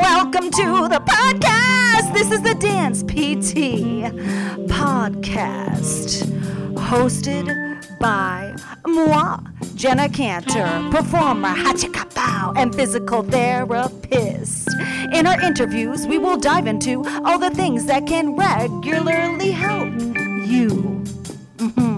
Welcome to the podcast. This is the Dance PT podcast, hosted by moi, Jenna Cantor, performer, hachikapow, and physical therapist. In our interviews, we will dive into all the things that can regularly help you. Mhm.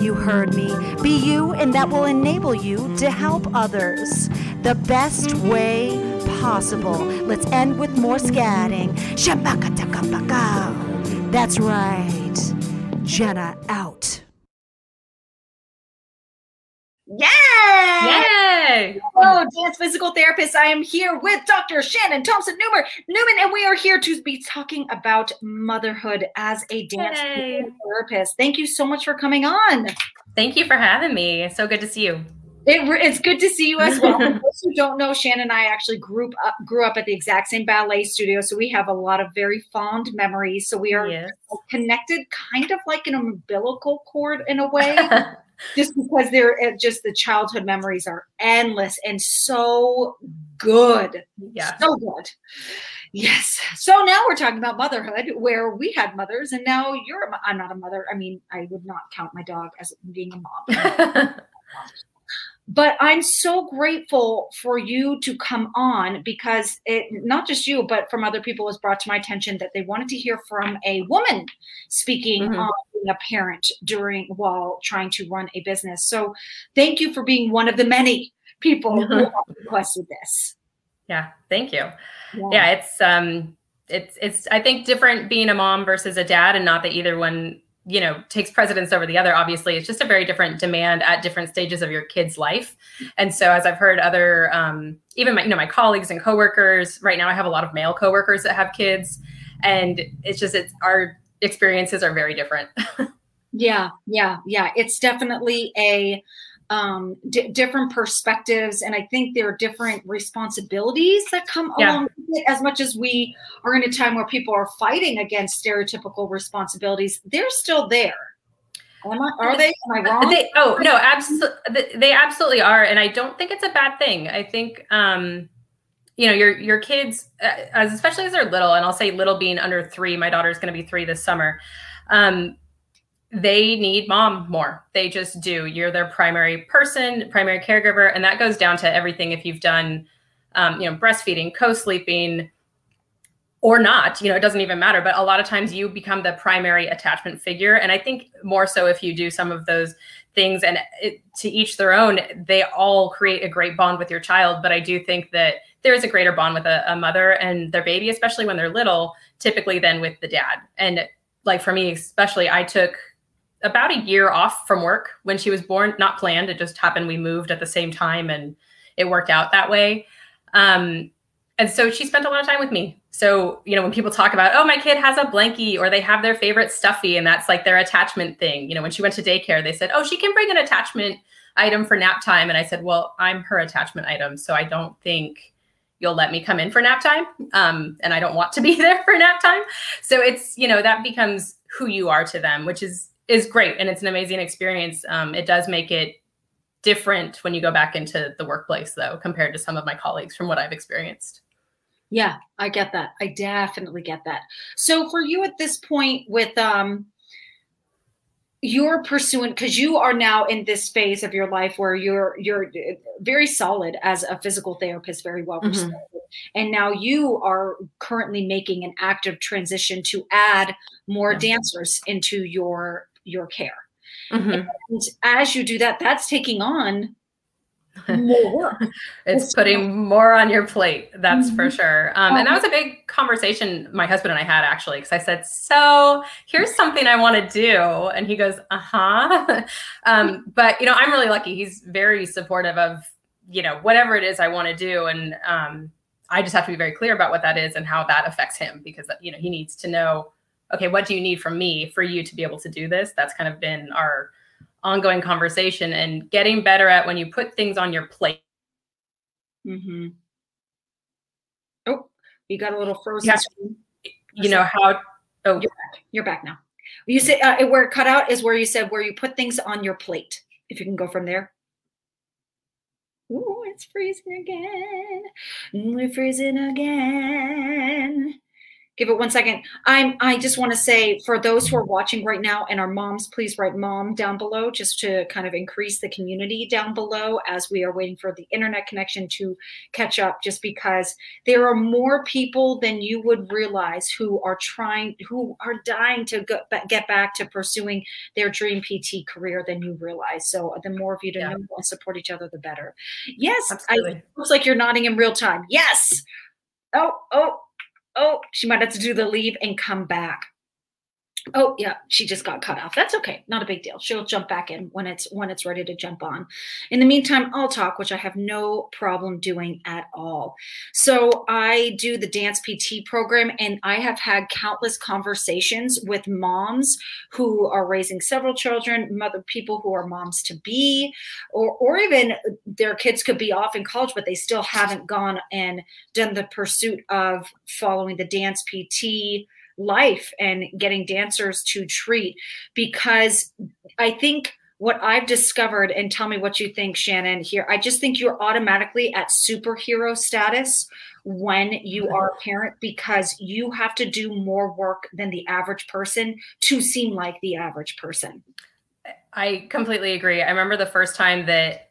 You heard me. Be you, and that will enable you to help others the best way possible. Let's end with more scatting. That's right. Jenna out. Yay! Yay! Hello, dance physical therapist. I am here with Dr. Shannon Thompson Newman, Newman, and we are here to be talking about motherhood as a dance therapist. Thank you so much for coming on. Thank you for having me. It's so good to see you. It, it's good to see you as well. For those who don't know, Shannon and I actually grew up, grew up at the exact same ballet studio, so we have a lot of very fond memories. So we are Yes. connected, kind of like an umbilical cord in a way. just because they're uh, just the childhood memories are endless and so good. Yeah. so good. Yes. So now we're talking about motherhood where we had mothers and now you're a, mo- i'm not a mother. I mean i would not count my dog as being a mom but i'm so grateful for you to come on because it not just you but from other people was brought to my attention that they wanted to hear from a woman speaking Mhm. on being a parent during while trying to run a business so thank you for being one of the many people who have requested this yeah. Thank you. Yeah, it's um it's it's I think different being a mom versus a dad and not that either one, you know, takes precedence over the other. Obviously, it's just a very different demand at different stages of your kid's life. And so as I've heard other um even my you know my colleagues and coworkers, right now I have a lot of male coworkers that have kids and it's just it's our experiences are very different. Yeah, yeah, yeah. It's definitely a um d- different perspectives and i think there are different responsibilities that come Yeah. along with it as much as we are in a time where people are fighting against stereotypical responsibilities they're still there Am I, are they am i wrong They, oh no, absolutely. They absolutely are, and I don't think it's a bad thing. I think, um, you know, your your kids, uh, as especially as they're little, and I'll say little being under three. My daughter's going to be three this summer. Um, they need mom more. They just do. You're their primary person, primary caregiver, and that goes down to everything. If you've done, um, you know, breastfeeding, co-sleeping, or not you know it doesn't even matter but a lot of times you become the primary attachment figure and i think more so if you do some of those things and it, to each their own they all create a great bond with your child but i do think that there is a greater bond with a, a mother and their baby especially when they're little typically than with the dad and like for me especially i took about a year off from work when she was born not planned. It just happened we moved at the same time and it worked out that way. Um, and so she spent a lot of time with me. So you know when people talk about oh my kid has a blankie or they have their favorite stuffy and that's like their attachment thing. You know when she went to daycare they said oh she can bring an attachment item for nap time. And i said well i'm her attachment item so i don't think you'll let me come in for nap time um, and i don't want to be there for nap time. So it's you know that becomes who you are to them which is is great and it's an amazing experience um, it does make it different when you go back into the workplace though compared to some of my colleagues from what i've experienced Yeah, I get that. I definitely get that. So for you at this point with um you're pursuing because you are now in this phase of your life where you're you're very solid as a physical therapist, very well Mhm. And now you are currently making an active transition to add more Yeah. dancers into your your care. Mhm. And as you do that, that's taking on more it's putting more on your plate that's for Mhm. sure um, and that was a big conversation my husband and i had actually because i said so here's something i want to do and he goes uh-huh um, but you know i'm really lucky he's very supportive of you know, whatever it is I want to do. And um, I just have to be very clear about what that is and how that affects him because, you know, he needs to know, okay, what do you need from me for you to be able to do this? That's kind of been our ongoing conversation and getting better at when you put things on your plate. Mm-hmm. Oh, you got a little frozen. Yeah. You know how, oh, you're back. You're back now. You said uh, where it cut out is where you said where you put things on your plate. If you can go from there. Ooh, it's freezing again. We're freezing again give it one second. I'm I just want to say for those who are watching right now and our moms, please write mom down below just to kind of increase the community down below as we are waiting for the internet connection to catch up just because there are more people than you would realize who are trying who are dying to go, get back to pursuing their dream PT career than you realize. So the more of you to yeah. know and support each other the better. Yes, Absolutely. I, looks like you're nodding in real time. Yes. Oh, oh, oh, she might have to do the leave and come back. Oh yeah, she just got cut off. That's okay. Not a big deal. She'll jump back in when it's when it's ready to jump on. In the meantime, I'll talk, which I have no problem doing at all. So I do the dance PT program and I have had countless conversations with moms who are raising several children, mother people who are moms to be, or or even their kids could be off in college, but they still haven't gone and done the pursuit of following the dance PT life and getting dancers to treat because I think what I've discovered, and tell me what you think, Shannon, here, I just think you're automatically at superhero status when you are a parent because you have to do more work than the average person to seem like the average person. I completely agree. I remember the first time that,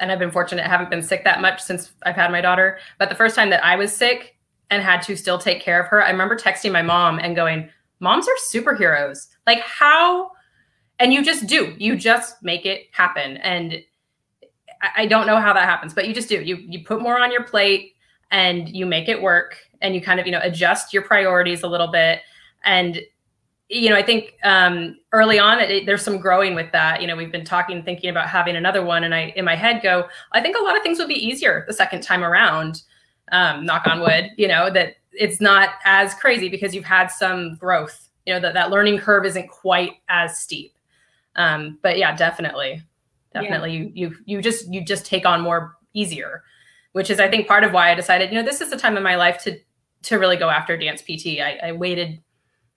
and I've been fortunate, I haven't been sick that much since I've had my daughter, but the first time that I was sick, and had to still take care of her. I remember texting my mom and going, Moms are superheroes. Like, how? And you just do, you just make it happen. And I don't know how that happens, but you just do. You you put more on your plate and you make it work and you kind of, you know, adjust your priorities a little bit. And you know, I think um, early on it, there's some growing with that. You know, we've been talking, thinking about having another one, and I, in my head, go, I think a lot of things would be easier the second time around um, knock on wood, you know, that it's not as crazy because you've had some growth, you know, that that learning curve isn't quite as steep. Um, but yeah, definitely, definitely yeah. you, you, you just, you just take on more easier, which is, I think part of why I decided, you know, this is the time in my life to, to really go after dance PT. I, I waited,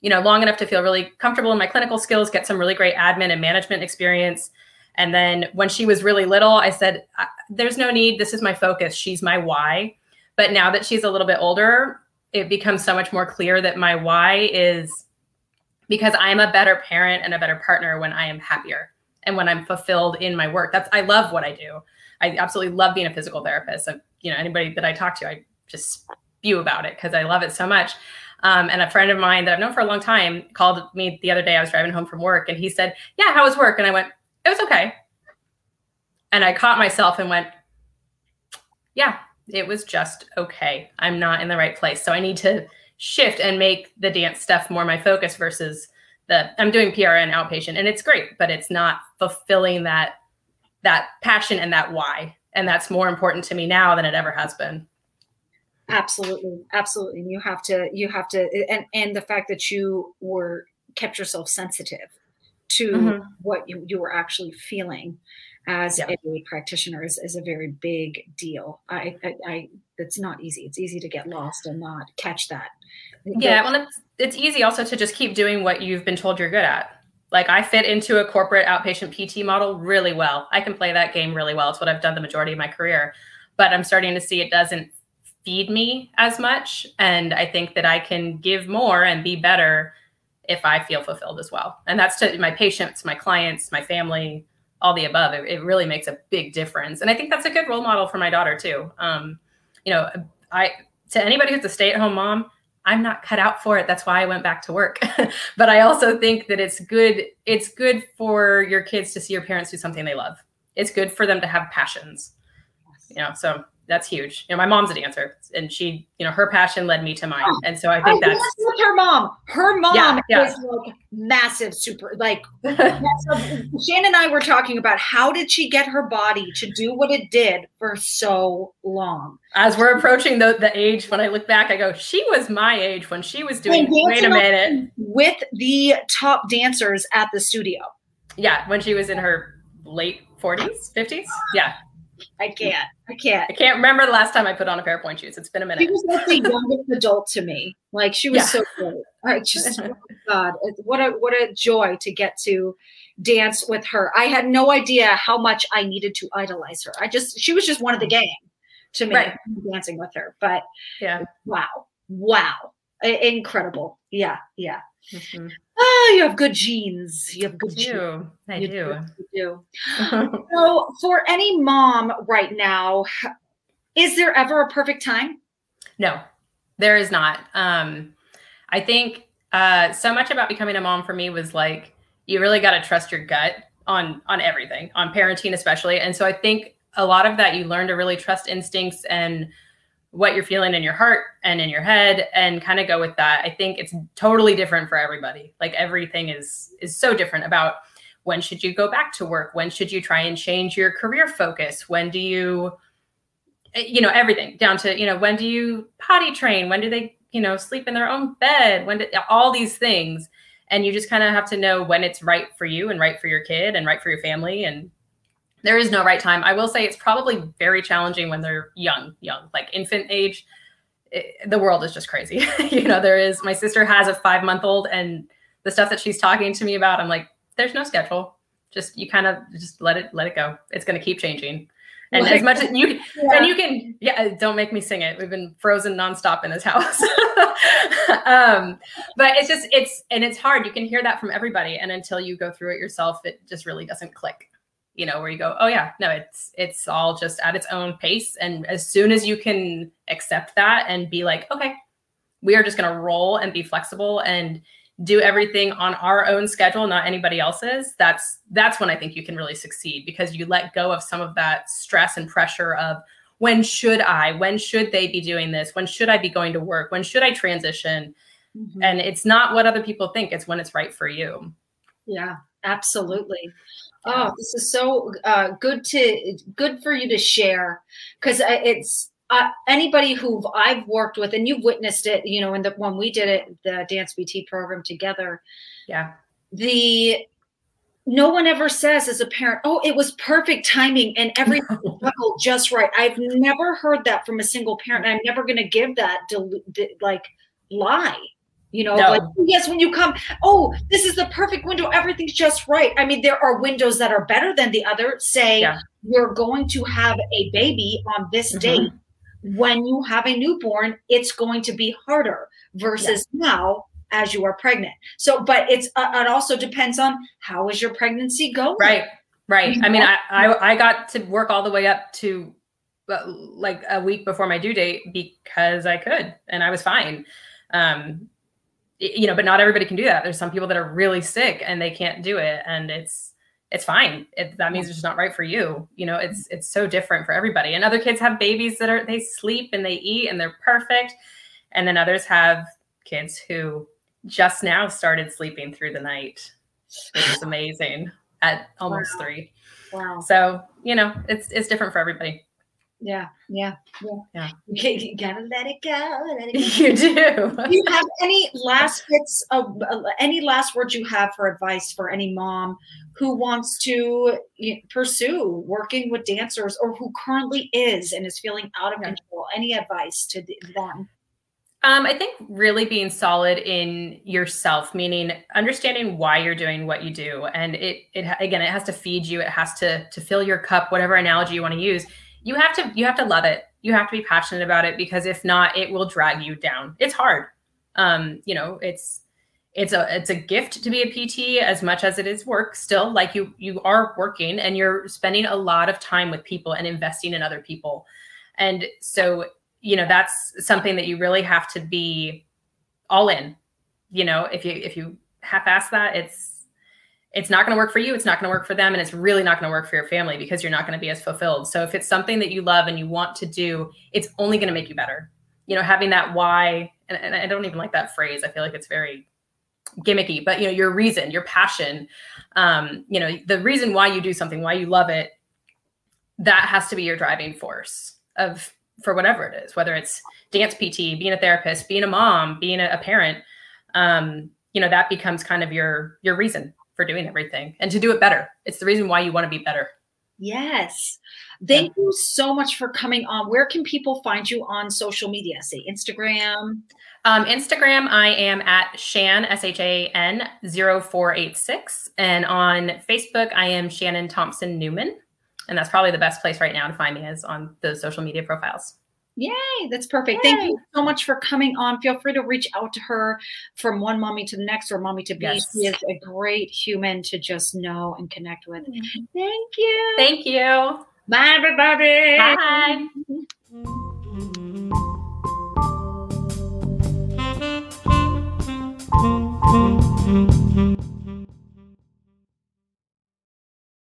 you know, long enough to feel really comfortable in my clinical skills, get some really great admin and management experience. And then when she was really little, I said, there's no need. This is my focus. She's my why. But now that she's a little bit older, it becomes so much more clear that my why is because I am a better parent and a better partner when I am happier and when I'm fulfilled in my work. That's I love what I do. I absolutely love being a physical therapist. You know, anybody that I talk to, I just spew about it because I love it so much. Um, and a friend of mine that I've known for a long time called me the other day. I was driving home from work and he said, Yeah, how was work? And I went, It was okay. And I caught myself and went, Yeah, it was just okay. I'm not in the right place. So I need to shift and make the dance stuff more my focus versus the I'm doing PRN outpatient and it's great, but it's not fulfilling that that passion and that why. And that's more important to me now than it ever has been. Absolutely. Absolutely. And you have to you have to and and the fact that you were kept yourself sensitive to mm-hmm. what you, you were actually feeling as yeah. a practitioner is, is a very big deal. I, I, I, it's not easy. It's easy to get lost and not catch that. Yeah, but, well, it's it's easy also to just keep doing what you've been told you're good at. Like I fit into a corporate outpatient PT model really well. I can play that game really well. It's what I've done the majority of my career. But I'm starting to see it doesn't feed me as much, and I think that I can give more and be better if I feel fulfilled as well. And that's to my patients, my clients, my family, all the above. It, it, really makes a big difference. And I think that's a good role model for my daughter too. Um, you know, I to anybody who's a stay-at-home mom, I'm not cut out for it. That's why I went back to work. but I also think that it's good, it's good for your kids to see your parents do something they love. It's good for them to have passions. You know, so that's huge. You know, my mom's a dancer, and she, you know, her passion led me to mine, Oh. and so I think I that's with her mom. Her mom Yeah, yeah. is like massive, super like. Shannon and I were talking about how did she get her body to do what it did for so long. as we're approaching the the age when I look back, I go, she was my age when she was doing. Wait a minute, with the top dancers at the studio. yeah, when she was in her late forties, fifties, yeah. I can't. I can't. I can't remember the last time I put on a pair of pointe shoes. It's been a minute. She was like the youngest adult to me. Like she was Yeah. so good. I just oh God, what a what a joy to get to dance with her. I had no idea how much I needed to idolize her. I just she was just one of the gang to me Right. dancing with her. But Yeah. wow, wow, incredible. Yeah, yeah. Mhm. Ah, you have good genes. You have I good genes. I You do. You do. So, for any mom right now, is there ever a perfect time? No, there is not. Um, I think uh, so much about becoming a mom for me was like you really got to trust your gut on on everything, on parenting especially. And so I think a lot of that you learn to really trust instincts and what you're feeling in your heart and in your head and kind of go with that. I think it's totally different for everybody. Like everything is is so different about when should you go back to work? When should you try and change your career focus? When do you eh, you know everything down to you know when do you potty train when do they you know sleep in their own bed when do, all these things and you just kind of have to know when it's right for you and right for your kid and right for your family and there is no right time. I will say it's probably very challenging when they're young young like infant age. It, the world is just crazy. You know there is my sister has a five month old and the stuff that she's talking to me about i'm like there's no schedule. Just you kind of just let it let it go. It's going to keep changing. And Like- as much as you Yeah. and you can yeah don't make me sing it. We've been frozen nonstop in this house. Um but it's just it's and it's hard. You can hear that from everybody. And until you go through it yourself it just really doesn't click you know where you go oh yeah no it's it's all just at its own pace. And as soon as you can accept that and be like okay we are just going to roll and be flexible and do everything on our own schedule not anybody else's that's that's when i think you can really succeed because you let go of some of that stress and pressure of when should i? When should they be doing this? When should i be going to work? When should i transition? Mhm. and it's not what other people think it's when it's right for you. Yeah, absolutely. Oh, this is so uh, good to good for you to share because it's uh, anybody who I've worked with and you've witnessed it. You know, in the when we did it, the Dance PT program together, yeah the no one ever says as a parent, "Oh, it was perfect timing and everything just right." I've never heard that from a single parent. I'm never going to give that delu- di- like lie. You know, No. like yes, when you come, oh, this is the perfect window. Everything's just right. I mean, there are windows that are better than the other. Say Yeah. you're going to have a baby on this Mhm. date. When you have a newborn, it's going to be harder versus now as you are pregnant. So, but it's uh, it also depends on how is your pregnancy going. right right You i mean? I, I i got to work all the way up to uh, like a week before my due date because i could and i was fine um you know but not everybody can do that. There's some people that are really sick and they can't do it and it's it's fine. It, that means it's just not right for you. You know it's it's so different for everybody. And other kids have babies that are they sleep and they eat and they're perfect. And then others have kids who just now started sleeping through the night which is amazing at almost Wow. three. Wow. so you know it's it's different for everybody Yeah. Yeah. Yeah. Yeah. You, you gotta let it go. Let it go. you do do you have any last bits of uh, any last words you have for advice for any mom who wants to pursue working with dancers or who currently is and is feeling out of Yeah. control any advice to them Um, I think really being solid in yourself, meaning understanding why you're doing what you do, and it it again it has to feed you, it has to to fill your cup, whatever analogy you want to use. You have to you have to love it. You have to be passionate about it because if not, it will drag you down. It's hard. Um, you know, it's it's a it's a gift to be a PT as much as it is work. Still, like you you are working and you're spending a lot of time with people and investing in other people, and so you know that's something that you really have to be all in you know if you if you half-ass that it's it's not going to work for you it's not going to work for them and it's really not going to work for your family because you're not going to be as fulfilled. So if it's something that you love and you want to do it's only going to make you better. You know having that why and, and i don't even like that phrase i feel like it's very gimmicky but you know your reason your passion um you know the reason why you do something why you love it that has to be your driving force of for whatever it is whether it's dance pt being a therapist being a mom being a, a parent um you know that becomes kind of your your reason for doing everything and to do it better. It's the reason why you want to be better. Yes. Thank yeah. you so much for coming on. Where can people find you on social media? Say Instagram. Um, Instagram, I am at Shan, S H A N 0486. And on Facebook, I am Shannon Thompson Newman. And that's probably the best place right now to find me is on those social media profiles. Yay, that's perfect. Yay. Thank you so much for coming on. Feel free to reach out to her from one mommy to the next or mommy to be. Yes. She is a great human to just know and connect with. Mm-hmm. Thank you. Thank you. Bye, everybody. Bye.